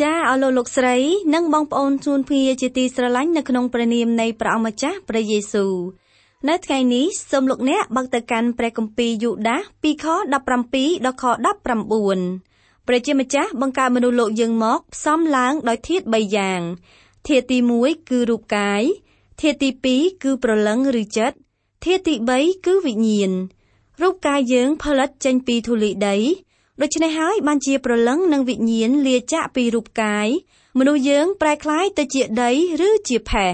ចាអស់លោកលោកស្រីនិងបងប្អូនជួនភាជាទីស្រឡាញ់នៅក្នុងព្រះនាមនៃព្រះអង្គម្ចាស់ព្រះយេស៊ូវនៅថ្ងៃនេះសូមលោកអ្នកបើកទៅកាន់ព្រះគម្ពីរយូដាសពីខ17ដល់ខ19ព្រះជាម្ចាស់បង្កើតមនុស្សលោកយើងមកផ្សំឡើងដោយធាតុ3យ៉ាង ធាតុទី1គឺរូបកាយធាតុទី2គឺប្រលឹងឬចិត្តធាតុទី3គឺវិញ្ញាណរូបកាយយើងផលិតចេញពីធូលីដី ដូច្នេះហើយបានជាប្រលឹងនិងវិញ្ញាណលាចាក់ពីរូបកាយមនុស្សយើងប្រែក្លាយទៅជាដីឬជាផេះ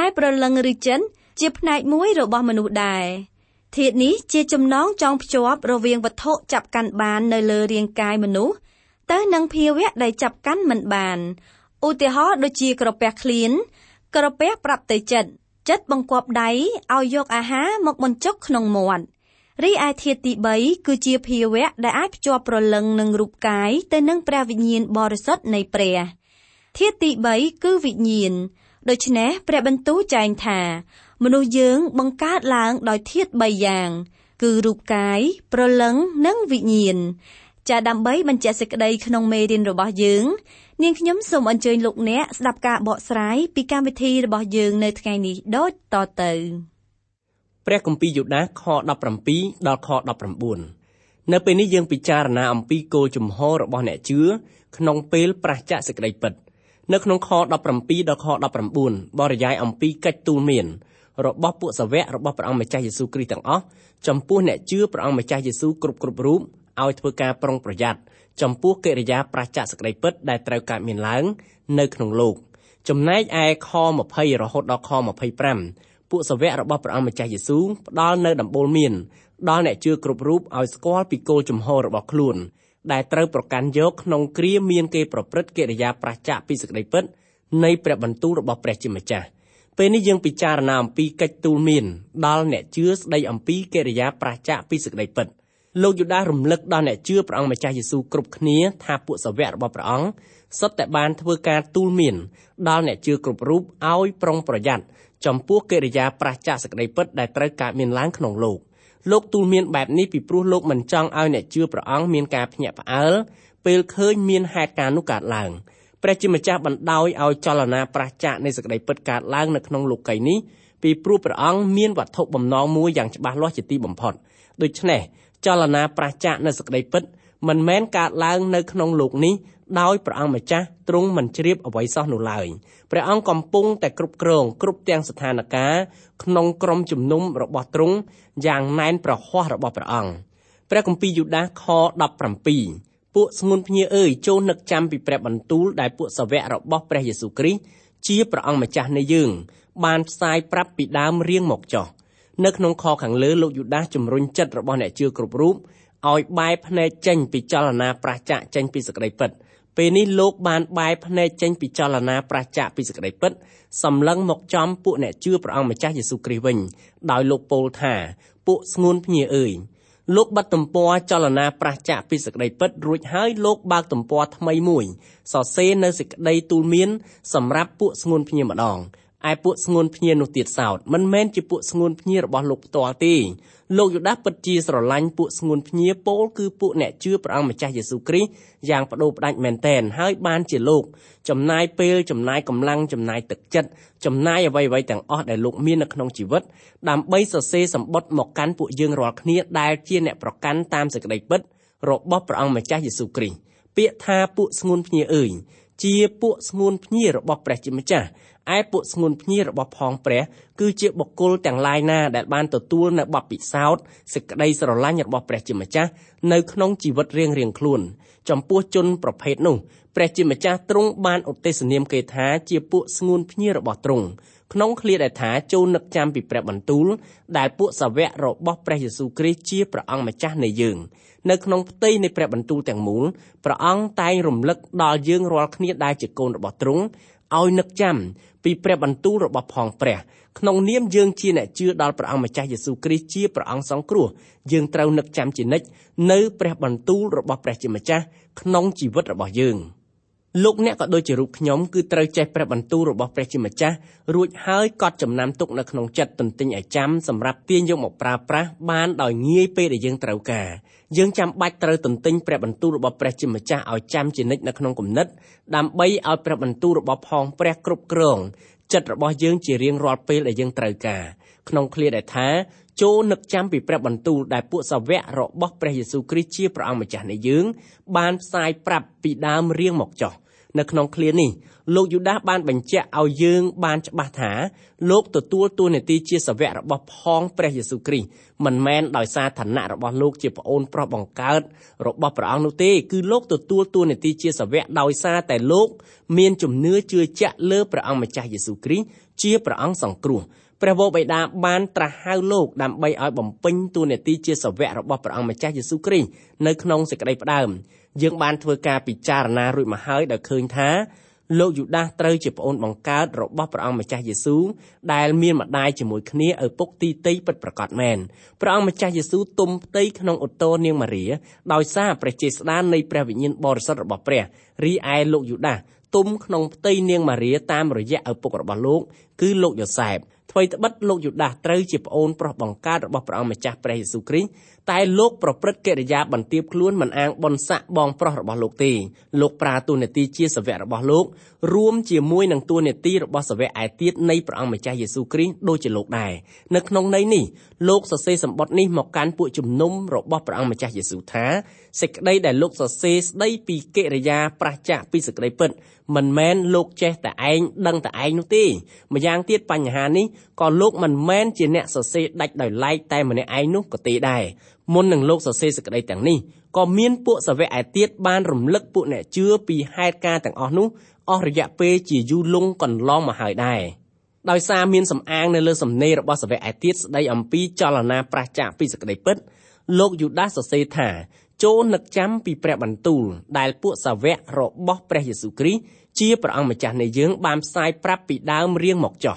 ឯប្រលឹងឬចិន ជាផ្នែកមួយរបស់មនុស្សដែរធាតុនេះជាចំណងចងភ្ជាប់រវាងវត្ថុចាប់កាន់បាននៅលើរាងកាយមនុស្សទៅនឹងភាវៈដែលចាប់កាន់មិនបានឧទាហរណ៍ដូចជាក្រពះឃ្លាន ក្រពះប្រាប់ទៅចិត្តចិត្តបង្គាប់ដៃឲ្យយកអាហារមកបញ្ចុកក្នុងមាត់ រីឯធាតុទី3គឺជាភាវៈដែលអាចភ្ជាប់ប្រលឹងនឹងរូបកាយទៅនឹងព្រះវិញ្ញាណបរិសុទ្ធនៃព្រះធាតុទី3គឺវិញ្ញាណដូច្នេះព្រះបន្ទូលចែងថា មនុស្សយើងបង្កើតឡើងដោយធាតុ3យ៉ាង គឺរូបកាយប្រលឹងនិងវិញ្ញាណចាដើម្បីបញ្ជាក់សេចក្តីក្នុងមេរៀនរបស់យើង នាងខ្ញុំសូមអញ្ជើញលោកអ្នកស្ដាប់ការបកស្រាយពីកម្មវិធីរបស់យើងនៅថ្ងៃនេះដូចតទៅ ព្រះគម្ពីរយូដាខ17ដល់ខ19នៅពេលនេះយើងពិចារណាអំពីគោលជំហររបស់អ្នកជឿក្នុងពេលប្រះចាកសេចក្តីពិតនៅក្នុងខ17ដល់ខ19បរិយាយអំពីកិច្ចទូលមានរបស់ពួកសាវករបស់ព្រះអង្គម្ចាស់យេស៊ូវគ្រីស្ទទាំងអស់ចំពោះអ្នកជឿព្រះអង្គម្ចាស់យេស៊ូវគ្រប់គ្រប់រូបឲ្យធ្វើការប្រុងប្រយ័ត្នចំពោះកិរិយាប្រឆាចសេចក្តីពិតដែលត្រូវកើតមានឡើងនៅក្នុងលោកចំណែកឯខ20រហូតដល់ខ25 ពួកសាវករបស់ព្រះអង្គម្ចាស់យេស៊ូវផ្ដល់នៅដំបូលមានដល់អ្នកជឿគ្រប់រូបឲ្យស្គាល់ពីគោលជំហររបស់ខ្លួនដែលត្រូវប្រកាន់យកក្នុងគ្រាមានគេប្រព្រឹត្តកិរិយាប្រឆាចពីសេចក្តីពិតនៃព្រះបន្ទូលរបស់ព្រះជាម្ចាស់ពេលនេះយើងពិចារណាអំពីកិច្ចទូលមានដល់អ្នកជឿស្ដីអំពីកិរិយាប្រឆាចពីសេចក្តីពិតលោកយូដារំលឹកដល់អ្នកជឿព្រះអង្គម្ចាស់យេស៊ូវគ្រប់គ្នាថាពួកសាវករបស់ព្រះអង្គសុទ្ធតែបានធ្វើការទូលមានដល់អ្នកជឿគ្រប់រូបឲ្យប្រុងប្រយ័ត្ន ចំពោះកិរិយាប្រឆាចសេចក្តីពិតដែលត្រូវកើតមានឡើងក្នុងលោកលោកទូលមានបែបនេះពីព្រោះលោកមិនចង់ឲ្យអ្នកជឿព្រះអង្គមានការភ្ញាក់ផ្អើលពេលឃើញមានហេតុការណ៍នោះកើតឡើង។ព្រះជាម្ចាស់បណ្ដោយឲ្យចលនាប្រះចាកនៃសក្តីពិតកើតឡើងនៅក្នុងលោកីយ៍នេះពីព្រោះព្រះអង្គមានវត្ថុបំណងមួយយ៉ាងច្បាស់លាស់ជាទីបំផុតដូច្នេះចលនាប្រះចាកនៃសក្តីពិតមិនមែនកើតឡើងនៅក្នុងលោកនេះ ដោយព្រះអង្គម្ចាស់ទ្រង់មិនជ្រាបអ្វីសោះនោះឡើយព្រះអង្គកំពុងតែគ្រប់គ្រងគ្រប់ទាំងស្ថានភាពក្នុងក្រុមជំនុំរបស់ទ្រង់យ៉ាងណែនប្រហ័សរបស់ព្រះអង្គព្រះគម្ពីរយូដាខ17ពួកស្ងួនភ្ញាអើយចូលនឹកចាំពីព្រះបន្ទូលដែលពួកសាវករបស់ព្រះយេស៊ូវគ្រីស្ទជាព្រះអង្គម្ចាស់នៃយើង បានផ្សាយប្រាប់ពីដើមរៀងមកចុះនៅក្នុងខខាងលើលោកយូដាសជំរុញចិត្តរបស់អ្នកជឿគ្រប់រូបឲ្យបែរភ្នែកចេញពីចលនាប្រះចាកចេញពីសក្តីពិត ពេលនេះលោកបានបែរភ្នែកចេញពីចលនាប្រះចាកពីសក្តីពិតសម្លឹងមកចំពួកអ្នកជឿព្រះអង្គម្ចាស់យេស៊ូវគ្រីស្ទវិញដោយលោកពោលថាពួកស្ងួនភ្ញាអើយលោកបិទទំព័រចលនាប្រះចាកពីសេចក្តីពិតរួចហើយលោកបើកទំព័រថ្មីមួយសរសេរនៅសេចក្តីទូលមានសម្រាប់ពួកស្ងួនភ្ញាម្ដង ឯពួកស្ងួនភ្ញានោះទៀតសោតមិនមែនជាពួកស្ងួនភ្ញារបស់លោកផ្ទាល់ទេលោកយូដាសពិតជាស្រឡាញ់ពួកស្ងួនភ្ញាពោលគឺពួកអ្នកជឿព្រះអង្គម្ចាស់យេស៊ូវគ្រីស្ទយ៉ាងបដូរផ្ដាច់មែនតែនហើយបានជាលោកចំណាយពេលចំណាយកម្លាំងចំណាយទឹកចិត្តចំណាយអ្វីៗទាំងអស់ដែលលោកមាននៅក្នុងជីវិតដើម្បីសរសេរសម្បត្តិមកកាន់ពួកយើងរាល់គ្នាដែលជាអ្នកប្រកាន់តាមសេចក្តីពិតរបស់ព្រះអង្គម្ចាស់យេស៊ូវគ្រីស្ទពាក្យថាពួកស្ងួនភ្ញាអើយ ជាពួកស្ងួនភ្ញារបស់ព្រះជាម្ចាស់ឯពួកស្ងួនភ្ញារបស់ផងព្រះគឺជាបុគ្គលទាំងឡាយណាដែលបានទទួលនៅបទពិសោធន៍សេចក្តីស្រឡាញ់របស់ព្រះជាម្ចាស់នៅក្នុងជីវិតរៀងៗខ្លួន ចំពោះជនប្រភេទនោះព្រះជាម្ចាស់ទ្រង់បានឧទ្ទិសនាមគេថាជាពួកស្ងួនភ្ញារបស់ទ្រង់ ក្នុងឃ្លាដែលថាចូលនឹកចាំពីព្រះបន្ទូលដែលពួកសាវករបស់ព្រះយេស៊ូវគ្រីស្ទជាព្រះអង្គម្ចាស់នៃយើងនៅក្នុងផ្ទៃនៃព្រះបន្ទូលទាំងមូលព្រះអង្គតែងរំលឹកដល់យើងរាល់គ្នាដែលជាកូនរបស់ទ្រង់ឲ្យនឹកចាំពីព្រះបន្ទូលរបស់ផងព្រះក្នុងនាមយើងជាអ្នកជឿដល់ព្រះអង្គម្ចាស់យេស៊ូវគ្រីស្ទជាព្រះអង្គសង្គ្រោះយើងត្រូវនឹកចាំជានិច្ចនៅព្រះបន្ទូលរបស់ព្រះជាម្ចាស់ក្នុងជីវិតរបស់យើង។ លោកអ្នកក៏ដូចជារូបខ្ញុំគឺត្រូវចេះព្រះបន្ទូលរបស់ព្រះជាម្ចាស់រួចហើយកត់ចំណាំទុកនៅក្នុងចិត្តទន្ទិញឲ្យចាំសម្រាប់ទាញយកមកប្រើប្រាស់បានដោយងាយពេលដែលយើងត្រូវការយើងចាំបាច់ត្រូវទន្ទិញព្រះបន្ទូលរបស់ព្រះជាម្ចាស់ឲ្យចាំជានិច្ចនៅក្នុងគំនិតដើម្បីឲ្យព្រះបន្ទូលរបស់ផងព្រះគ្រប់គ្រងចិត្តរបស់យើងជារៀងរាល់ពេលដែលយើងត្រូវការក្នុងឃ្លាដែលថាចូលនឹកចាំពីព្រះបន្ទូលដែលពួកសាវករបស់ព្រះយេស៊ូវគ្រីស្ទជាព្រះអង្គម្ចាស់នៃយើងបានផ្សាយប្រាប់ពីដើមរៀងមកចុះ នៅក្នុងឃ្លានេះលោកយូដាសបានបញ្ជាក់ឲ្យយើងបានច្បាស់ថាលោកទទួលតួនាទីជាសាវករបស់ផងព្រះយេស៊ូវគ្រីស្ទមិនមែនដោយសារឋានៈរបស់លោកជាប្អូនប្រុសបង្កើតរបស់ព្រះអង្គនោះទេគឺលោកទទួលតួនាទីជាសាវកដោយសារតែលោកមានជំនឿជឿជាក់លើព្រះអង្គម្ចាស់យេស៊ូវគ្រីស្ទជាព្រះអង្គសង្គ្រោះព្រះវរបិតាបានត្រាស់ហៅលោកដើម្បីឲ្យបំពេញតួនាទីជាសាវករបស់ព្រះអង្គម្ចាស់យេស៊ូវគ្រីស្ទនៅក្នុងសេចក្តីផ្ដើម យើងបានធ្វើការពិចារណារួចមកហើយដោយឃើញថាលោកយូដាសត្រូវជាប្អូនបង្កើតរបស់ព្រះអង្គម្ចាស់យេស៊ូវដែលមានម្ដាយជាមួយគ្នាឪពុកទីតីពិតប្រាកដមែនព្រះអង្គម្ចាស់យេស៊ូវទុំផ្ទៃក្នុងអូតូនាងម៉ារីដោយសារព្រះចេស្តានៃព្រះវិញ្ញាណបរិសុទ្ធរបស់ព្រះរីឯលោកយូដាសទុំក្នុងផ្ទៃនាងម៉ារីតាមរយៈឪពុករបស់លោកគឺលោកយ៉ូសែបថ្មីត្បិតលោកយូដាសត្រូវជាប្អូនប្រុសបង្កើតរបស់ព្រះអង្គម្ចាស់ព្រះយេស៊ូវគ្រីស្ទតែលោកប្រព្រឹត្តកិរិយាបន្ទាបខ្លួនមិនអាងបនស័កបងប្រុសរបស់លោកទេលោកប្រើតួនាទីជាសាវករបស់លោករួមជាមួយនឹងតួនាទីរបស់សាវកឯទៀតនៃព្រះអង្គម្ចាស់យេស៊ូវគ្រីស្ទដូចជាលោកដែរនៅក្នុងន័យនេះលោកសរសេរសម្បត្តិនេះមកកាន់ពួកជំនុំរបស់ព្រះអង្គម្ចាស់យេស៊ូវថាសេចក្តីដែលលោកសរសេរស្ដីពីកិរិយាប្រះចាកពីសេចក្តីពិតមិនមែនលោកចេះតែឯងដឹងតែឯងនោះទេម្យ៉ាងទៀតបញ្ហានេះក៏លោកមិនមែនជាអ្នកសរសេរដាច់ដោយឡែកតែម្នាក់ឯងនោះក៏ទេដែរ មុននឹងលោកសរសេរសេចក្តីទាំងនេះក៏មានពួកសាវកឯទៀតបានរំលឹកពួកអ្នកជឿពីហេតុការណ៍ទាំងអស់នោះអស់រយៈពេលជាយូរលង់កន្លងមកហើយដែរដោយសារមានសំអាងនៅលើសំណេររបស់សាវកឯទៀតស្ដីអំពីចលនាប្រះចាកពីសេចក្តីពិតលោកយូដាសសរសេរថាចូលនឹកចាំពីព្រះបន្ទូលដែលពួកសាវករបស់ព្រះយេស៊ូវគ្រីស្ទជាព្រះអង្គម្ចាស់នៃយើងបានផ្សាយប្រាប់ពីដើមរៀងមកចោះ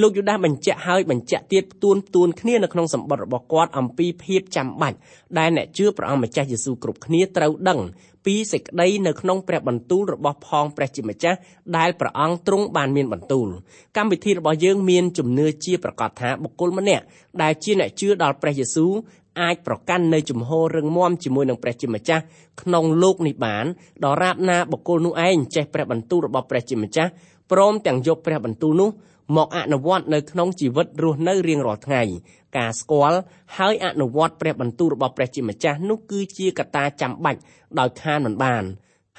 លោកយូដាសបញ្ជាក់ហើយបញ្ជាក់ទៀតផ្ទួនផ្ទួនគ្នានៅក្នុងសម្បត្តិរបស់គាត់អំពីភាពចាំបាច់ដែលអ្នកជឿព្រះអង្គម្ចាស់យេស៊ូវគ្រប់គ្នាត្រូវដឹងពីសេចក្តីនៅក្នុងព្រះបន្ទូលរបស់ផងព្រះជាម្ចាស់ដែលព្រះអង្គទ្រង់បានមានបន្ទូលកម្មវិធីរបស់យើងមានជំនឿជាប្រកាសថាបុគ្គលម្នាក់ដែលជាអ្នកជឿដល់ព្រះយេស៊ូវអាចប្រកាន់នៅជំហររឹងមាំជាមួយនឹងព្រះជាម្ចាស់ក្នុងលោកនេះបានដរាបណាបុគ្គលនោះឯងចេះព្រះបន្ទូលរបស់ព្រះជាម្ចាស់ព្រមទាំងយកព្រះបន្ទូលនោះ មកអនុវត្តនៅក្នុងជីវិតរស់នៅរៀងរាល់ថ្ងៃការស្គាល់ហើយអនុវត្តព្រះបន្ទូលរបស់ព្រះជាម្ចាស់នោះគឺជាកត្តាចាំបាច់ដោយខានមិនបាន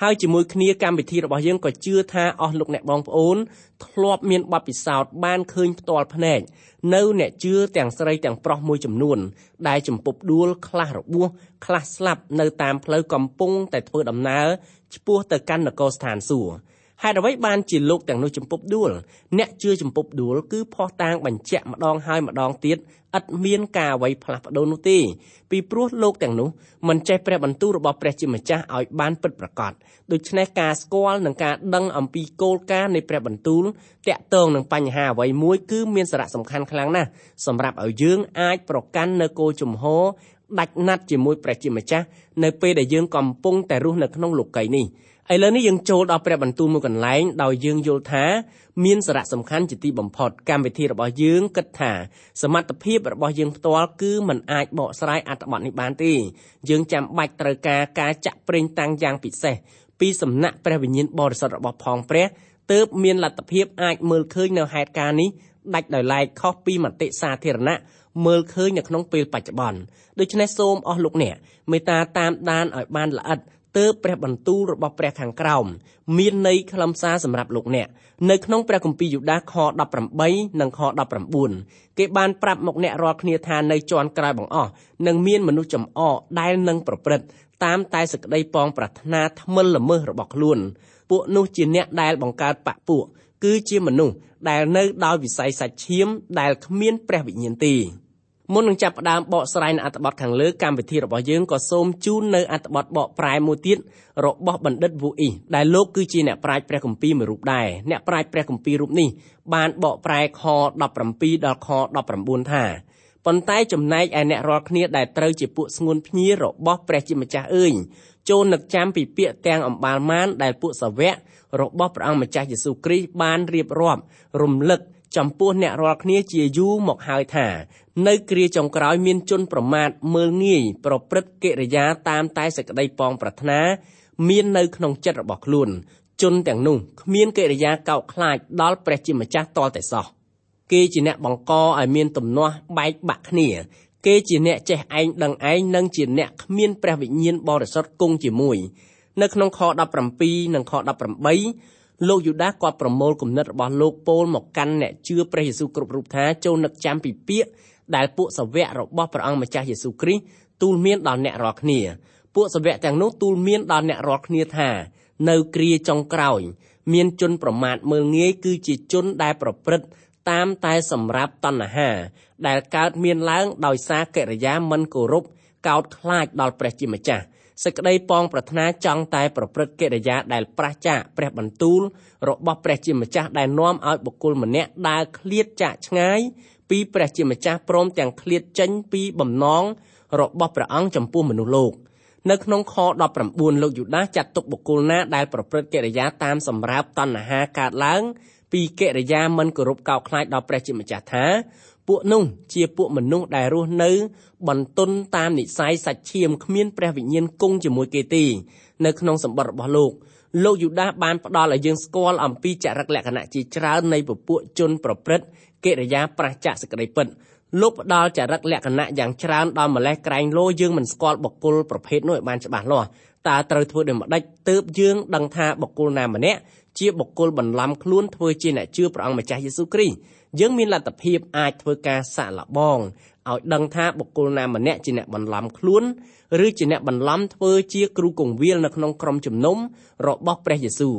ហើយជាមួយគ្នាកម្មវិធីរបស់យើងក៏ជឿថាអស់លោកអ្នកបងប្អូនធ្លាប់មានបទពិសោធន៍បានឃើញផ្ទាល់ភ្នែកនៅអ្នកជឿទាំងស្រីទាំងប្រុសមួយចំនួនដែលចំពប់ដួលខ្លះរបួសខ្លះស្លាប់នៅតាមផ្លូវកំពុងតែធ្វើដំណើរឆ្ពោះទៅកាន់នគរស្ថានសួគ៌ ហេតុអ្វីបានជាលោកទាំងនោះចំពប់ដួលអ្នកជឿចំពប់ដួលគឺផោះតាងបញ្ជាក់ម្ដងហើយម្ដងទៀតឥតមានការអ្វីផ្លាស់ប្ដូរនោះទេពីព្រោះលោកទាំងនោះមិនចេះព្រះបន្ទូលរបស់ព្រះជាម្ចាស់ឲ្យបានពិតប្រាកដដូច្នេះការស្គាល់និងការដឹងអំពីគោលការណ៍នៃព្រះបន្ទូលតាក់ទងនឹងបញ្ហាអ្វីមួយគឺមានសារៈសំខាន់ខ្លាំងណាស់សម្រាប់ឲ្យយើងអាចប្រកាន់នៅគោលជំហរដាច់ណាត់ជាមួយព្រះជាម្ចាស់នៅពេលដែលយើងកំពុងតែរស់នៅក្នុងលោកីយ៍នេះ ឥឡូវនេះយើងចូលដល់ព្រះបន្ទូលមួយកន្លែងដោយយើងយល់ថាមានសារៈសំខាន់ជាទីបំផុតកម្មវិធីរបស់យើងគិតថាសមត្ថភាពរបស់យើងផ្ទាល់គឺมันអាចបកស្រាយអត្ថបទនេះបានទេយើងចាំបាច់ត្រូវការការចាក់ប្រេងតាំងយ៉ាងពិសេសពីសំណាក់ព្រះវិញ្ញាណបរិសុទ្ធរបស់ផងព្រះទើបមានលទ្ធភាពអាចមើលឃើញនៅហេតុការណ៍នេះដាច់ដោយឡែកខុសពីមតិសាធារណៈមើលឃើញនៅក្នុងពេលបច្ចុប្បន្នដូច្នេះសូមអស់លោកអ្នកមេត្តាតាមដានឲ្យបានល្អិត ទើបព្រះបន្ទូលរបស់ព្រះខាងក្រោមមានន័យខ្លឹមសារសម្រាប់លោកអ្នកនៅក្នុងព្រះគម្ពីរយូដាខ18និងខ19គេបានប្រាប់មកអ្នករាល់គ្នាថានៅជាន់ក្រោយបង្អស់នឹងមានមនុស្សចំអកដែលនឹងប្រព្រឹត្តតាមតែសក្តីពងប្រាថ្នាថ្មិលល្មើសរបស់ខ្លួនពួកនោះជាអ្នកដែលបង្កើតបពពួកគឺជាមនុស្សដែលនៅដោយវិស័យសាច់ឈាមដែលគ្មានព្រះវិញ្ញាណទេ មុននឹងចាប់ផ្ដើមបកស្រាយនៅអត្ថបទខាងលើកម្មវិធីរបស់យើងក៏សូមជូននៅអត្ថបទបកប្រែមួយទៀតរបស់បណ្ឌិតវូអ៊ីដែលលោកគឺជាអ្នកប្រាជ្ញព្រះគម្ពីរមួយរូបដែរអ្នកប្រាជ្ញព្រះគម្ពីររូបនេះបានបកប្រែខ17ដល់ខ19ថាប៉ុន្តែចំណែកឯអ្នករាល់គ្នាដែលត្រូវជាពួកស្ងួនភ្ញារបស់ព្រះជាម្ចាស់អើយចូលនឹកចាំពីពាក្យទាំងអំបាលម៉ានដែលពួកសាវករបស់ព្រះអង្គម្ចាស់យេស៊ូវគ្រីស្ទបានរៀបរាប់រំលឹក ចំពោះអ្នករាល់គ្នាជាយូរមកហើយថា នៅគ្រាចុងក្រោយមានជនប្រមាថមើលងាយប្រព្រឹត្តកិរិយាតាមតែសេចក្តីប៉ងប្រាថ្នាមាននៅក្នុងចិត្តរបស់ខ្លួនជនទាំងនោះគ្មានកិរិយាកោតខ្លាចដល់ព្រះជាម្ចាស់តតែសោះគេជាអ្នកបង្កឲ្យមានទំនាស់បែកបាក់គ្នា គេជាអ្នកចេះឯងដឹងឯងនិងជាអ្នកគ្មានព្រះវិញ្ញាណបរិសុទ្ធគង់ជាមួយនៅក្នុងខ17និងខ18 លោកយូដាគាត់ប្រមូលគំនិតរបស់លោកពោលមកកាន់អ្នកជឿព្រះយេស៊ូវគ្រប់រូបថាចូលនឹកចាំពីពាក្យដែលពួកសាវករបស់ព្រះអង្គម្ចាស់យេស៊ូវគ្រីស្ទទូលមានដល់អ្នករាល់គ្នាពួកសាវកទាំងនោះទូលមានដល់អ្នករាល់គ្នាថានៅគ្រាចុងក្រោយ មានជនប្រមាថមើលងាយគឺជាជនដែលប្រព្រឹត្តតាមតែសម្រាប់តណ្ហា ដែលកើតមានឡើងដោយសារកិរិយាមិនគោរពកោតខ្លាចដល់ព្រះជាម្ចាស់ សេចក្តីប៉ងប្រាថ្នាចង់តែប្រព្រឹត្តកិរិយាដែលប្រះចាកព្រះបន្ទូលរបស់ព្រះជាម្ចាស់ដែលនាំឲ្យបុគ្គលម្នាក់ដើរឃ្លាតចាកឆ្ងាយពីព្រះជាម្ចាស់ព្រមទាំងឃ្លាតចេញពីបំណងរបស់ព្រះអង្គចំពោះមនុស្សលោកនៅក្នុងខ19លោកយូដាចាត់ទុកបុគ្គលណាដែលប្រព្រឹត្តកិរិយាតាមសម្រាប់តណ្ហាកើតឡើងពីកិរិយាមិនគោរពកោតខ្លាចដល់ព្រះជាម្ចាស់ថា ពួកនោះជាពួកមនុស្សដែលរស់នៅបន្ទន់តាមនិស័យសាច់ឈាមគ្មានព្រះវិញ្ញាណគង់ជាមួយគេទេនៅក្នុងសម្បត្តិរបស់លោកលោកយូដាបានផ្ដល់ឲ្យយើងស្គាល់អំពីចរិតលក្ខណៈជាច្រើននៃពពួកជនប្រព្រឹត្តកិរិយាប្រះចាកសេចក្តីពិតលោកផ្ដល់ចរិតលក្ខណៈយ៉ាងច្រើនដល់ម្លេះក្រែងលោយើងមិនស្គាល់បុគ្គលប្រភេទនោះឲ្យបានច្បាស់លាស់តើត្រូវធ្វើដូចម្ដេចទើបយើងដឹងថាបុគ្គលណាម្នាក់ ជាបុគ្គលបន្លំខ្លួនធ្វើជាអ្នកជឿព្រះអង្គម្ចាស់យេស៊ូវគ្រីស្ទយើងមានលទ្ធភាពអាចធ្វើការសាកល្បងឲ្យដឹងថាបុគ្គលណាម្នាក់ជាអ្នកបន្លំខ្លួនឬជាអ្នកបន្លំធ្វើជាគ្រូកងវិលនៅក្នុងក្រុមជំនុំរបស់ព្រះយេស៊ូវ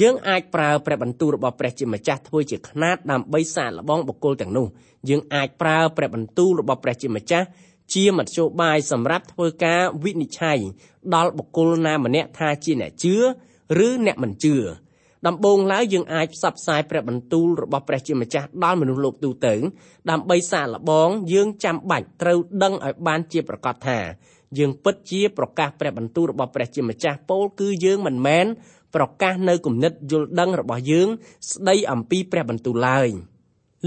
យើងអាចប្រើព្រះបន្ទូលរបស់ព្រះជាម្ចាស់ធ្វើជាខ្នាតដើម្បីសាកល្បងបុគ្គលទាំងនោះយើងអាចប្រើព្រះបន្ទូលរបស់ព្រះជាម្ចាស់ជាមធ្យោបាយសម្រាប់ធ្វើការវិនិច្ឆ័យដល់បុគ្គលណាម្នាក់ថាជាអ្នកជឿឬអ្នកមិនជឿ ដំបូងឡើយយើងអាចផ្សព្វផ្សាយព្រះបន្ទូលរបស់ព្រះជាម្ចាស់ដល់មនុស្សលោកទូទៅដើម្បីសាកល្បងយើងចាំបាច់ត្រូវដឹងឲ្យបានជាប្រកាសថាយើងពិតជាប្រកាសព្រះបន្ទូលរបស់ព្រះជាម្ចាស់ពោលគឺយើងមិនមែនប្រកាសនៅគំនិតយល់ដឹងរបស់យើងស្ដីអំពីព្រះបន្ទូលឡើយ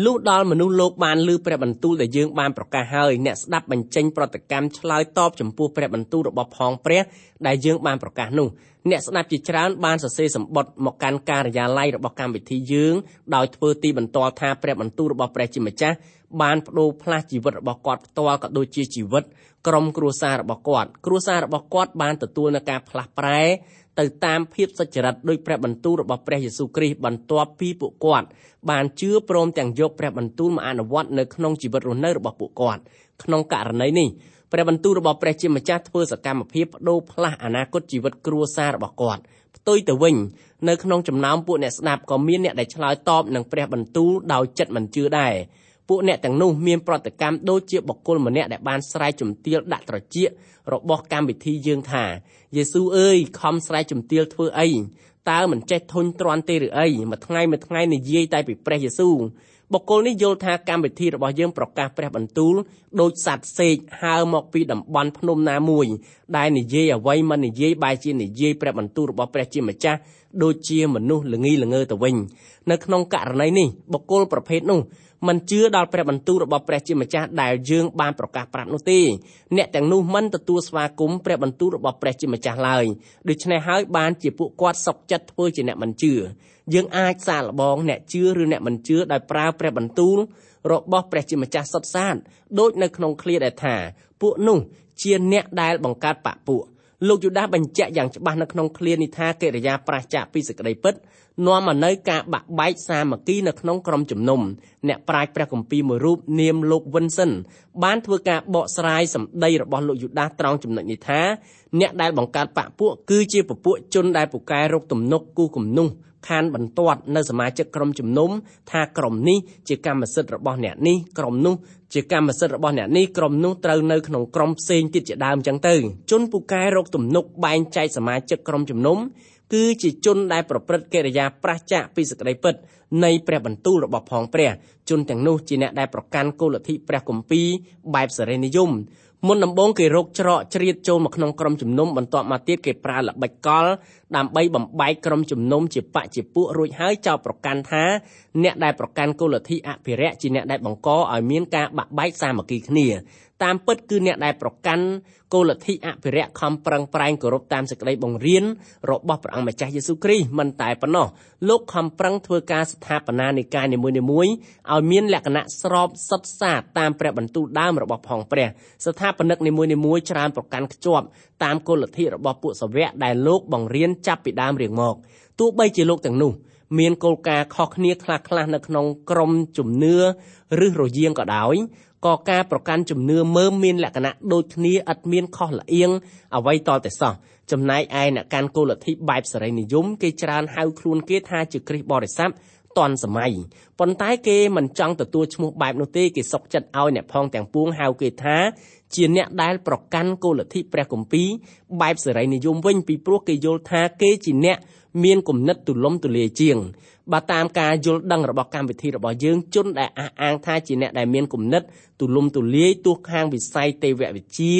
លុះដល់មនុស្សលោកបានលើព្រះបន្ទូលដែលយើងបានប្រកាសហើយអ្នកស្ដាប់បញ្ចេញប្រតិកម្មឆ្លើយតបចំពោះព្រះបន្ទូលរបស់ផងព្រះដែលយើងបានប្រកាសនោះអ្នកស្ដាប់ជាច្រើនបានសរសេរសម្បត្តិមកកាន់ការិយាល័យរបស់កម្មវិធីយើងដោយធ្វើទីបន្ទាល់ថាព្រះបន្ទូលរបស់ព្រះជាម្ចាស់បានបដូរផ្លាស់ជីវិតរបស់គាត់ផ្ទាល់ក៏ដូចជាជីវិតក្រុមគ្រួសាររបស់គាត់គ្រួសាររបស់គាត់បានទទួលនឹងការផ្លាស់ប្រែ ទៅតាមភាពសុចរិតដោយព្រះបន្ទូលរបស់ព្រះយេស៊ូវគ្រីស្ទបន្ទាប់ពីពួកគាត់បានជឿព្រមទាំងយកព្រះបន្ទូលមកអនុវត្តនៅក្នុងជីវិតរស់នៅរបស់ពួកគាត់ក្នុងករណីនេះព្រះបន្ទូលរបស់ព្រះជាម្ចាស់ធ្វើសកម្មភាពបដូរផ្លាស់អនាគតជីវិតគ្រួសាររបស់គាត់ផ្ទុយទៅវិញនៅក្នុងចំណោមពួកអ្នកស្ដាប់ក៏មានអ្នកដែលឆ្លើយតបនឹងព្រះបន្ទូលដោយចិត្តមិនជឿដែរ ពួកអ្នកទាំងនោះមានប្រតិកម្មដូចជាបុគ្គលម្នាក់ដែលបានស្រែកជំទាវដាក់ត្រចៀករបស់កម្មវិធីយើងថាយេស៊ូវអើយខំស្រែកជំទាវធ្វើអីតើមិនចេះធុញទ្រាន់ទេឬអីមួយថ្ងៃមួយថ្ងៃនិយាយតែពីព្រះយេស៊ូវបុគ្គលនេះយល់ថាកម្មវិធីរបស់យើងប្រកាសព្រះបន្ទូលដោយសัตว์សេកហើមកពីតំបន់ភ្នំណាមួយដែលនិយាយអ្វីមិននិយាយបែរជានិយាយព្រះបន្ទូលរបស់ព្រះជាម្ចាស់ដូចជាមនុស្សល្ងីល្ងើទៅវិញនៅក្នុងករណីនេះបុគ្គលប្រភេទនោះ មិនជឿដល់ព្រះបន្ទូលរបស់ព្រះជាម្ចាស់ដែលយើងបានប្រកាសប្រាប់នោះទេអ្នកទាំងនោះមិនទទួលស្វាគមន៍ព្រះបន្ទូលរបស់ព្រះជាម្ចាស់ឡើយដូច្នេះហើយបានជាពួកគាត់សុកចិត្តធ្វើជាអ្នកមិនជឿយើងអាចសាកល្បងអ្នកជឿឬអ្នកមិនជឿដោយប្រើព្រះបន្ទូលរបស់ព្រះជាម្ចាស់សុទ្ធសាធដូចនៅក្នុងឃ្លាដែលថាពួកនោះជាអ្នកដែលបង្កើតបពពួក លោកយូដាបញ្ជាក់យ៉ាងច្បាស់នៅក្នុងឃ្លានេះថាកិរិយាប្រឆាចពីសេចក្តីពិតនាំមកនៅការបាក់បែកសាមគ្គីនៅក្នុងក្រុមជំនុំអ្នកប្រាជ្ញព្រះគម្ពីរមួយរូបនាមលោកវិនសិនបានធ្វើការបកស្រាយសម្ដីរបស់លោកយូដាត្រង់ចំណុចនេះថាអ្នកដែលបង្កើតបកពួកគឺជាពពួកជនដែលពូកែរកទំនុកគូគំនុះ ខានបន្ទាត់នៅសមាជិកក្រុមជំនុំថាក្រុមនេះជាកម្មសិទ្ធិរបស់អ្នកនេះក្រុមនោះជាកម្មសិទ្ធិរបស់អ្នកនេះក្រុមនោះត្រូវនៅក្នុងក្រុមផ្សេងទៀតជាដើមចឹងទៅជនពូកែរកទំនុកបែងចែកសមាជិកក្រុមជំនុំគឺជាជនដែលប្រព្រឹត្តកិរិយាប្រឆាចពីសក្តីពិតនៃព្រះបន្ទូលរបស់ផងព្រះជនទាំងនោះជាអ្នកដែលប្រកាន់គោលលទ្ធិព្រះគម្ពីរបែបសេរីនិយមមុនដំបូងគេរកច្រកជ្រៀតចូលមកក្នុងក្រុមជំនុំបន្ទាប់មកទៀតគេប្រើល្បិចកល ដើម្បីបំបែកក្រុមជំនុំជាបកជាពួករួចហើយចោទប្រកាន់ថាអ្នកដែលប្រកាន់គោលលទ្ធិអភិរក្សជាអ្នកដែលបង្កឲ្យមានការបាក់បែកសាមគ្គីគ្នាតាមពិតគឺអ្នកដែលប្រកាន់គោលលទ្ធិអភិរក្សខំប្រឹងប្រែងគោរពតាមសេចក្តីបង្រៀនរបស់ព្រះអង្គម្ចាស់យេស៊ូវគ្រីស្ទមិនតែប៉ុណ្ណោះលោកខំប្រឹងធ្វើការស្ថាបនានៃការនីមួយៗឲ្យមានលក្ខណៈស្របសិទ្ធសាតាមព្រះបន្ទូលដើមរបស់ផងព្រះស្ថាបនិកនីមួយៗច្រើនប្រកាន់ខ្ជាប់តាមគោលលទ្ធិរបស់ពួកសាវកដែលលោកបង្រៀនចាប់ពីដើមរៀងមកទោះបីជាលោកទាំងនោះមានគោលការណ៍ខុសគ្នាខ្លះៗនៅក្នុងក្រមជំនឿឬរយាងក៏ដោយក៏ការប្រកាន់ជំនឿមើមមានលក្ខណៈដូចគ្នាឥតមានខុសលៀងអ្វីតតែសោះចំណែកឯអ្នកកាន់គោលលទ្ធិបែបសេរីនិយមគេច្រើនហៅខ្លួនគេថាជាគ្រិស្តបរិស័ទតាន់សម័យប៉ុន្តែគេមិនចង់ទទួលឈ្មោះបែបនោះទេគេសុកចិត្តឲ្យអ្នកផងទាំងពួងហៅគេថា ជាអ្នកដែលប្រកាន់គោលលទ្ធិព្រះគម្ពីរបែបសេរីនិយមវិញពីព្រោះគេយល់ថាគេជាអ្នកមានគំនិតទូលំទូលាយជាងបើតាមការយល់ដឹងរបស់កម្មវិធីរបស់យើងជនដែលអះអាងថាជាអ្នកដែលមានគំនិតទូលំទូលាយទោះខាងវិស័យទេវវិទ្យា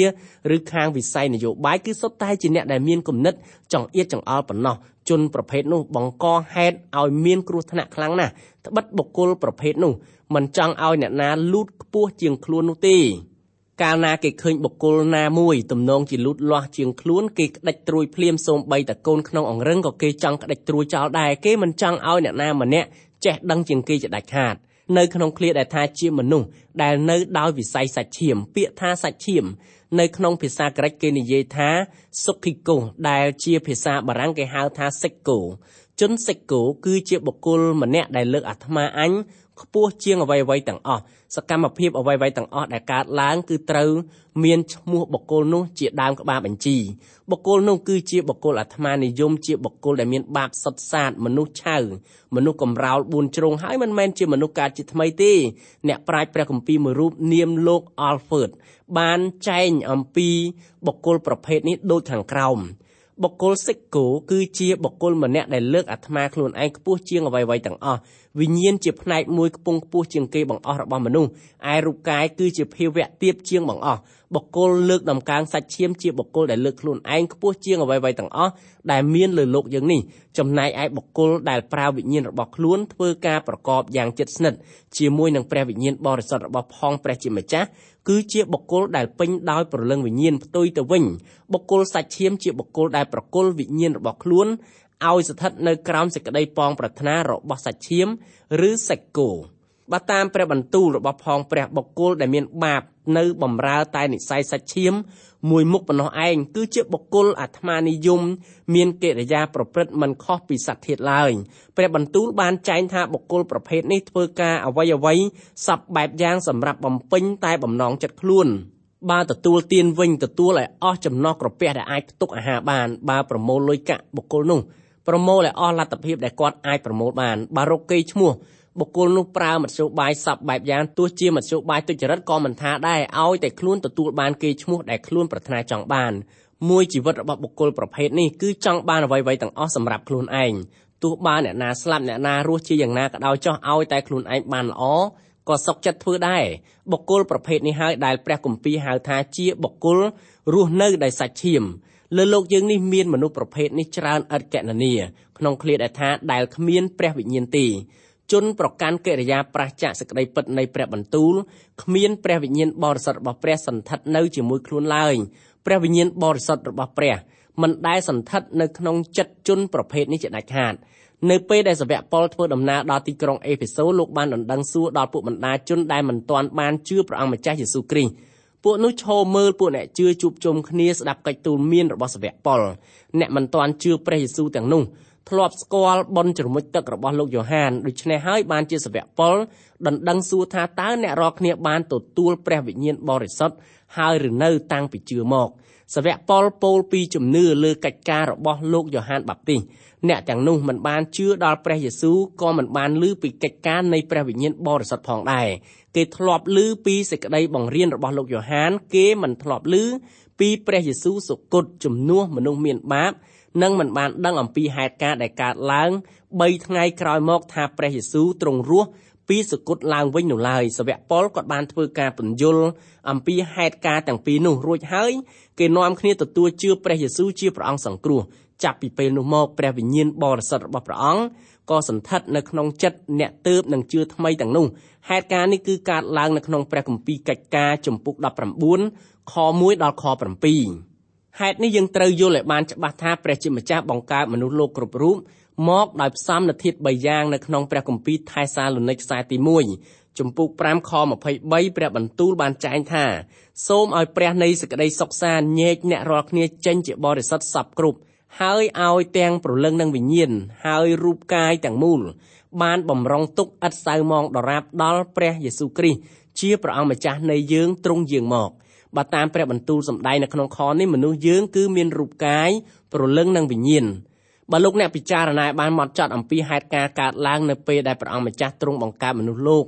ឬខាងវិស័យនយោបាយគឺសុទ្ធតែជាអ្នកដែលមានគំនិតចង្អៀតចង្អល់ប៉ុណ្ណោះជនប្រភេទនោះបង្កហេតុឲ្យមានគ្រោះថ្នាក់ខ្លាំងណាស់ត្បិតបុគ្គលប្រភេទនោះមិនចង់ឲ្យអ្នកណាលូតខ្ពស់ជាងខ្លួននោះទេ កាលណាគេឃើញបុគ្គលណាមួយទំនងជាលូតលាស់ជាងខ្លួនគេក្តិចត្រួយភ្លាមសូម្បីតែកូនក្នុងអង្រឹងក៏គេចង់ក្តិចត្រួយចោលដែរគេមិនចង់ឲ្យអ្នកណាម្នាក់ចេះដឹងជាងគេជាដាច់ខាតនៅក្នុងឃ្លាដែលថាជាមនុស្សដែលនៅដោយវិស័យសាច់ឈាម ពាក្យថាសាច់ឈាម នៅក្នុងភាសាក្រិកគេនិយាយថា Sukiko ដែលជាភាសាបារាំងគេហៅថា Sekko ជនសេកគោគឺជាបុគ្គលម្នាក់ដែលលើកអាត្មាអញ ខ្ពស់ជាងអ្វីៗទាំងអស់សកម្មភាពអ្វីៗទាំងអស់ដែលកើតឡើងគឺត្រូវមានឈ្មោះបុគ្គលនោះជាដើមក្បាលបញ្ជីបុគ្គលនោះគឺជាបុគ្គលអាត្មានិយមជាបុគ្គលដែលមានបាបសុតសាតមនុស្សឆៅមនុស្សកំរោល4ជ្រុងហើយមិនមែនជាមនុស្សកើតជាថ្មីទេអ្នកប្រាជ្ញព្រះគម្ពីរមួយរូបនាមលោកអល់ហ្វឺតបានចែងអំពីបុគ្គលប្រភេទនេះដូចខាងក្រោម បុគ្គលសិកគោគឺជាបុគ្គលម្នាក់ដែលលើកអាត្មាខ្លួនឯងខ្ពស់ជាងអ្វីៗទាំងអស់វិញ្ញាណជាផ្នែកមួយខ្ពង់ខ្ពស់ជាងគេបង្អស់របស់មនុស្សឯរូបកាយគឺជាភាវៈទាបជាងបង្អស់ បុគ្គលលើកដំកើងសាច់ឈាមជាបុគ្គលដែលលើកខ្លួនឯងខ្ពស់ជាងអ្វីៗទាំងអស់ដែលមានលើលោកយើងនេះចំណែកឯបុគ្គលដែលប្រើវិញ្ញាណរបស់ខ្លួនធ្វើការប្រកបយ៉ាងជិតស្និទ្ធជាមួយនឹងព្រះវិញ្ញាណបរិសុទ្ធរបស់ផងព្រះជាម្ចាស់គឺជាបុគ្គលដែលពេញដោយព្រលឹងវិញ្ញាណផ្ទុយទៅវិញបុគ្គលសាច់ឈាមជាបុគ្គលដែលប្រគល់វិញ្ញាណរបស់ខ្លួនឲ្យស្ថិតនៅក្រោមសេចក្តីប៉ងប្រាថ្នារបស់សាច់ឈាមឬសេចក្តីគោ បើតាមព្រះបន្ទូលរបស់ផងព្រះបុគ្គលដែលមានបាបនៅបំរើតែនិស័យសាច់ឈាមមួយមុខប៉ុណ្ណោះឯងគឺជាបុគ្គលអាត្មានិយមមានកិរិយាប្រព្រឹត្តមិនខុសពីសត្វធាតុឡើយព្រះបន្ទូលបានចែងថាបុគ្គលប្រភេទនេះធ្វើការអ្វីអ្វីសពបែបយ៉ាងសម្រាប់បំពេញតែបំណងចិត្តខ្លួនបើទទួលទានវិញទទួលឲ្យអស់ចំណោះក្រពះដែលអាចផ្ទុកអាហារបានបើប្រមូលលុយកាក់បុគ្គលនោះប្រមូលឲ្យអស់លទ្ធភាពដែលគាត់អាចប្រមូលបានបើរកគេឈ្មោះ បុគ្គលនោះប្រើមធ្យោបាយសពបែបយ៉ាងទោះជាមធ្យោបាយទុច្ចរិតក៏មិនថាដែរឲ្យតែខ្លួនទទួលបានគេឈ្មោះដែលខ្លួនប្រាថ្នាចង់បានមួយជីវិតរបស់បុគ្គលប្រភេទនេះគឺចង់បានអ្វីៗទាំងអស់សម្រាប់ខ្លួនឯងទោះបានអ្នកណាស្លាប់អ្នកណារស់ជាយ៉ាងណាក៏ដោយចោះឲ្យតែខ្លួនឯងបានល្អក៏សុខចិត្តធ្វើដែរបុគ្គលប្រភេទនេះហើយដែលព្រះគម្ពីរហៅថាជាបុគ្គលរស់នៅដោយសាច់ឈាមលើលោកយើងនេះមានមនុស្សប្រភេទនេះច្រើនឥតកណនីក្នុងឃ្លាដែលថាដែលគ្មានព្រះវិញ្ញាណទេ ជនប្រកាន់កិរិយាប្រឆាចសេចក្តីពិតនៃព្រះបន្ទូលគ្មានព្រះវិញ្ញាណបរិសុទ្ធរបស់ព្រះសន្ធិដ្ឋនៅជាមួយខ្លួនឡើយព្រះវិញ្ញាណបរិសុទ្ធរបស់ព្រះមិនដែលសន្ធិដ្ឋនៅក្នុងចិត្តជនប្រភេទនេះជាដាច់ខាតនៅពេលដែលសាវកប៉ុលធ្វើដំណើរដល់ទីក្រុងអេភេសូលោកបានដណ្ដឹងសួរដល់ពួកបណ្ដាជនដែលមិនទាន់បានជឿព្រះអង្គម្ចាស់យេស៊ូវគ្រីស្ទពួកនោះឈរមើលពួកអ្នកជឿជួបជុំគ្នាស្ដាប់កិច្ចទូលមានរបស់សាវកប៉ុលអ្នកមិនទាន់ជឿព្រះយេស៊ូវទាំងនោះ ធ្លាប់ស្គាល់បនជ្រមុជទឹករបស់លោកយ៉ូហានដូច្នេះហើយបានជាសាវកប៉ុលដណ្ដឹងសួរថាតើអ្នករាល់គ្នាបានទទួលព្រះវិញ្ញាណបរិសុទ្ធហើយឬនៅតាំងពីជឿមកសាវកប៉ុលពោលពីជំនឿលើកិច្ចការរបស់លោកយ៉ូហានបាប់ទីសអ្នកទាំងនោះមិនបានជឿដល់ព្រះយេស៊ូវក៏មិនបានឮពីកិច្ចការនៃព្រះវិញ្ញាណបរិសុទ្ធផងដែរគេធ្លាប់ឮពីសេចក្តីបង្រៀនរបស់លោកយ៉ូហានគេមិនធ្លាប់ឮពីព្រះយេស៊ូវសុគតជំនួសមនុស្សមានបាប និងមិនបានដឹងអំពីហេតុការណ៍ដែលកើតឡើង3ថ្ងៃក្រោយមកថាព្រះយេស៊ូវទ្រង់រស់ពីសគត់ឡើងវិញនោះឡើយសាវកប៉ុលក៏បានធ្វើការពន្យល់អំពីហេតុការណ៍ទាំងពីរនោះរួចហើយគេនាំគ្នាទទួលជឿព្រះយេស៊ូវជាព្រះអង្គសង្គ្រោះចាប់ពីពេលនោះមកព្រះវិញ្ញាណបរិសុទ្ធរបស់ព្រះអង្គក៏សន្ធិដ្ឋនៅក្នុងចិត្តអ្នកទើបនឹងជឿថ្មីទាំងនោះហេតុការណ៍នេះគឺកើតឡើងនៅក្នុងព្រះគម្ពីរកិច្ចការចំពុក19ខ1ដល់ខ7 ហេតុនេះយើងត្រូវយល់ឲ្យបានច្បាស់ថាព្រះជាម្ចាស់បង្កើតមនុស្សលោកគ្រប់រូបមកដោយផ្សំនូវធាតុ3យ៉ាងនៅក្នុងព្រះគម្ពីរថៃសាឡូនីកខ្សែទី1ចំពុក5ខ23ព្រះបន្ទូលបានចែងថាសូមឲ្យព្រះនៃសេចក្តីសុខសានញែកអ្នករាល់គ្នាចេញជាបរិសុទ្ធសពគ្រប់ហើយឲ្យទាំងប្រលឹងនិងវិញ្ញាណហើយរូបកាយទាំងមូល បានបំរុងទុកឥតសៅមងដរាបដល់ព្រះយេស៊ូវគ្រីស្ទជាព្រះអង្គម្ចាស់នៃយើងទ្រង់យាងមក។ បើតាមព្រះបន្ទូលសម្ដែងនៅក្នុងខនេះមនុស្សយើងគឺមានរូបកាយប្រលឹងនិងវិញ្ញាណបើលោកអ្នកពិចារណាបានមកចត់អំពីហេតុការណ៍កើតឡើងនៅពេលដែលព្រះអង្គម្ចាស់ទ្រង់បង្កើតមនុស្សលោក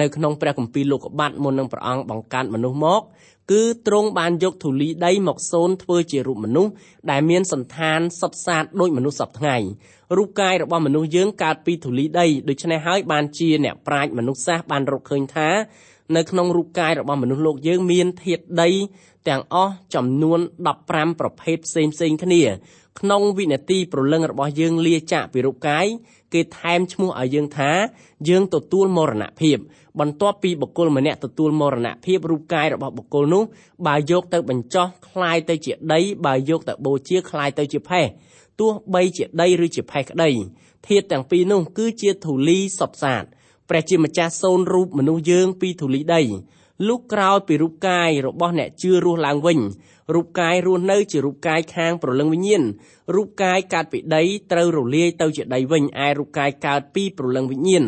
នៅក្នុងព្រះគម្ពីរលោកុបាទមុននឹងព្រះអង្គបង្កើតមនុស្សមកគឺទ្រង់បានយកធូលីដីមកសូនធ្វើជារូបមនុស្សដែលមានសន្តានសុទ្ធសាធដូចមនុស្សសពថ្ងៃរូបកាយរបស់មនុស្សយើងកើតពីធូលីដីដូច្នេះហើយបានជាអ្នកប្រាជ្ញមនុស្សសាស្ត្របានរកឃើញថា នៅក្នុងរូបកាយរបស់មនុស្សលោកយើងមានធាតុដីទាំងអស់ចំនួន15ប្រភេទផ្សេងផ្សេងគ្នាក្នុងវិនាទីប្រលឹងរបស់យើងលាចាកពីរូបកាយគេថែមឈ្មោះឲ្យយើងថាយើងទទួលមរណភាពបន្ទាប់ពីបុគ្គលម្នាក់ទទួលមរណភាពរូបកាយរបស់បុគ្គលនោះបើយកទៅបញ្ចុះคล้ายទៅជាដីបើយកទៅបូជាคล้ายទៅជាផេះទោះបីជាដីឬជាផេះក្តីធាតុទាំងពីរនោះគឺជាធូលីសុទ្ធសាធ ព្រះជាម្ចាស់សូនរូបមនុស្សយើងពីធូលីដីលុះក្រោយពីរូបកាយរបស់អ្នកជឿរស់ឡើងវិញរូបកាយរស់នៅជារូបកាយខាងប្រលឹងវិញ្ញាណរូបកាយកើតពីដីត្រូវរលាយទៅជាដីវិញឯរូបកាយកើតពីប្រលឹងវិញ្ញាណ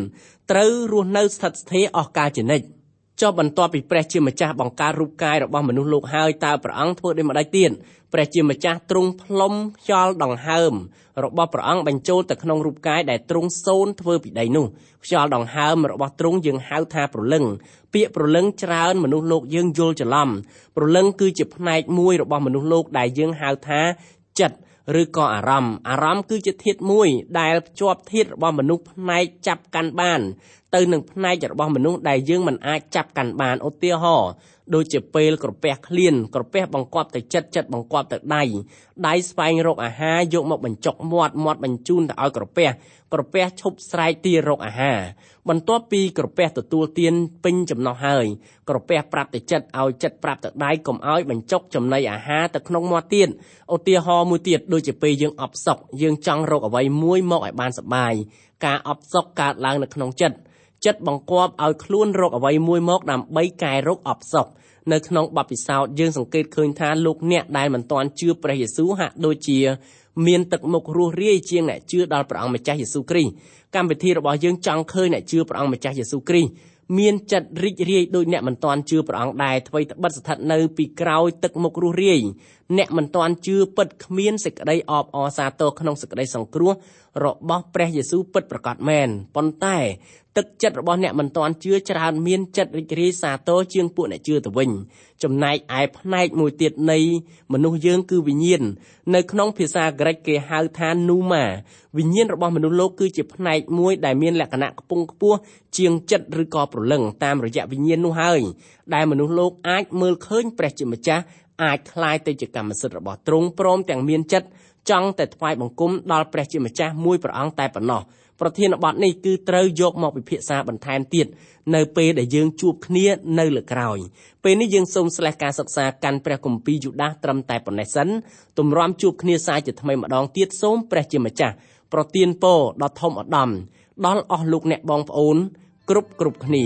ត្រូវរស់នៅស្ថិតស្ថេរអស់កាលជានិច្ច ចុះបន្ទាប់ពីព្រះជាម្ចាស់បង្កើតរូបកាយរបស់មនុស្សលោកហើយតើព្រះអង្គធ្វើដូចម្តេចទៀតព្រះជាម្ចាស់ទ្រង់ផ្លុំខ្យល់ដង្ហើមរបស់ព្រះអង្គបញ្ចូលទៅក្នុងរូបកាយដែលទ្រង់សូនធ្វើពីដីនោះខ្យល់ដង្ហើមរបស់ទ្រង់យើងហៅថាប្រលឹងពាក្យប្រលឹងច្រើនមនុស្សលោកយើងយល់ច្រឡំប្រលឹងគឺជាផ្នែកមួយរបស់មនុស្សលោកដែលយើងហៅថាចិត្ត ឬក៏អារម្មណ៍អារម្មណ៍គឺជាធាតុមួយដែលភ្ជាប់ធាតុរបស់មនុស្សផ្នែកចាប់កាន់បាន ទៅនឹងផ្នែករបស់មនុស្សដែលយើងមិនអាចចាប់កាន់បានឧទាហរណ៍ ដូចជាពេលក្រពះឃ្លានក្រពះបង្គាប់ទៅចិត្តចិត្តបង្គាប់ទៅដៃដៃស្វែងរកអាហារយកមកបញ្ចុកមាត់មាត់បញ្ជូនទៅឲ្យក្រពះក្រពះឈប់ស្រែកទីរកអាហារបន្ទាប់ពីក្រពះទទួលទានពេញចំណោះហើយក្រពះប្រាប់ទៅចិត្តឲ្យចិត្តប្រាប់ទៅដៃកុំឲ្យបញ្ចុកចំណីអាហារទៅក្នុងមាត់ទៀតឧទាហរណ៍មួយទៀតដូចជាពេលយើងអបសុកយើងចង់រកអ្វីមួយមកឲ្យបានសប្បាយការអបសុកកើតឡើងនៅក្នុងចិត្ត ចិត្តបង្គាប់ឲ្យខ្លួនរកអ្វីមួយមកដើម្បីកែរកអបសុខនៅក្នុងបទពិសោធន៍យើងសង្កេតឃើញថាលោកអ្នកដែលមិនទាន់ជឿព្រះយេស៊ូវហាក់ដូចជាមានទឹកមុខរស់រាយជាងអ្នកជឿដល់ព្រះអង្គម្ចាស់យេស៊ូវគ្រីស្ទកម្មវិធីរបស់យើងចង់ឃើញអ្នកជឿព្រះអង្គម្ចាស់យេស៊ូវគ្រីស្ទមានចិត្តរីករាយដោយអ្នកមិនទាន់ជឿព្រះអង្គដែរអ្វីត្បិតស្ថិតនៅពីក្រោយទឹកមុខរស់រាយអ្នកមិនទាន់ជឿពិតគ្មានសេចក្តីអបអរសាទរក្នុងសេចក្តីសង្គ្រោះ របស់ព្រះយេស៊ូវពិតប្រាកដមែនប៉ុន្តែទឹកចិត្តរបស់អ្នកមិនទាន់ជឿច្រើនមានចិត្តរីករាយសាទរជាងពួកអ្នកជឿទៅវិញចំណែកឯផ្នែកមួយទៀតនៃមនុស្សយើងគឺវិញ្ញាណនៅក្នុងភាសាក្រិកគេហៅថា pneuma វិញ្ញាណរបស់មនុស្សលោកគឺជាផ្នែកមួយដែលមានលក្ខណៈខ្ពង់ខ្ពស់ជាងចិត្តឬក៏ប្រលឹងតាមរយៈវិញ្ញាណនោះហើយដែលមនុស្សលោកអាចមើលឃើញព្រះជាម្ចាស់អាចคล้ายទៅជាកម្មសិទ្ធិរបស់ទ្រង់ព្រមទាំងមានចិត្ត ចង់តែថ្វាយបង្គំដល់ព្រះជាម្ចាស់មួយព្រះអង្គតែប៉ុណ្ណោះប្រធានបទនេះគឺត្រូវយកមកពិភាក្សាបន្ថែមទៀតនៅពេលដែលយើងជួបគ្នានៅលើក្រោយពេលនេះយើងសូមស្លេះការសិក្សាកាន់ព្រះគម្ពីរយូដាសត្រឹមតែប៉ុណ្ណេះសិនទម្រាំជួបគ្នាសាជាថ្មីម្ដងទៀតសូមព្រះជាម្ចាស់ប្រទានពរដ៏ធំឧត្តមដល់អស់លោកអ្នកបងប្អូនគ្រប់គ្រប់គ្នា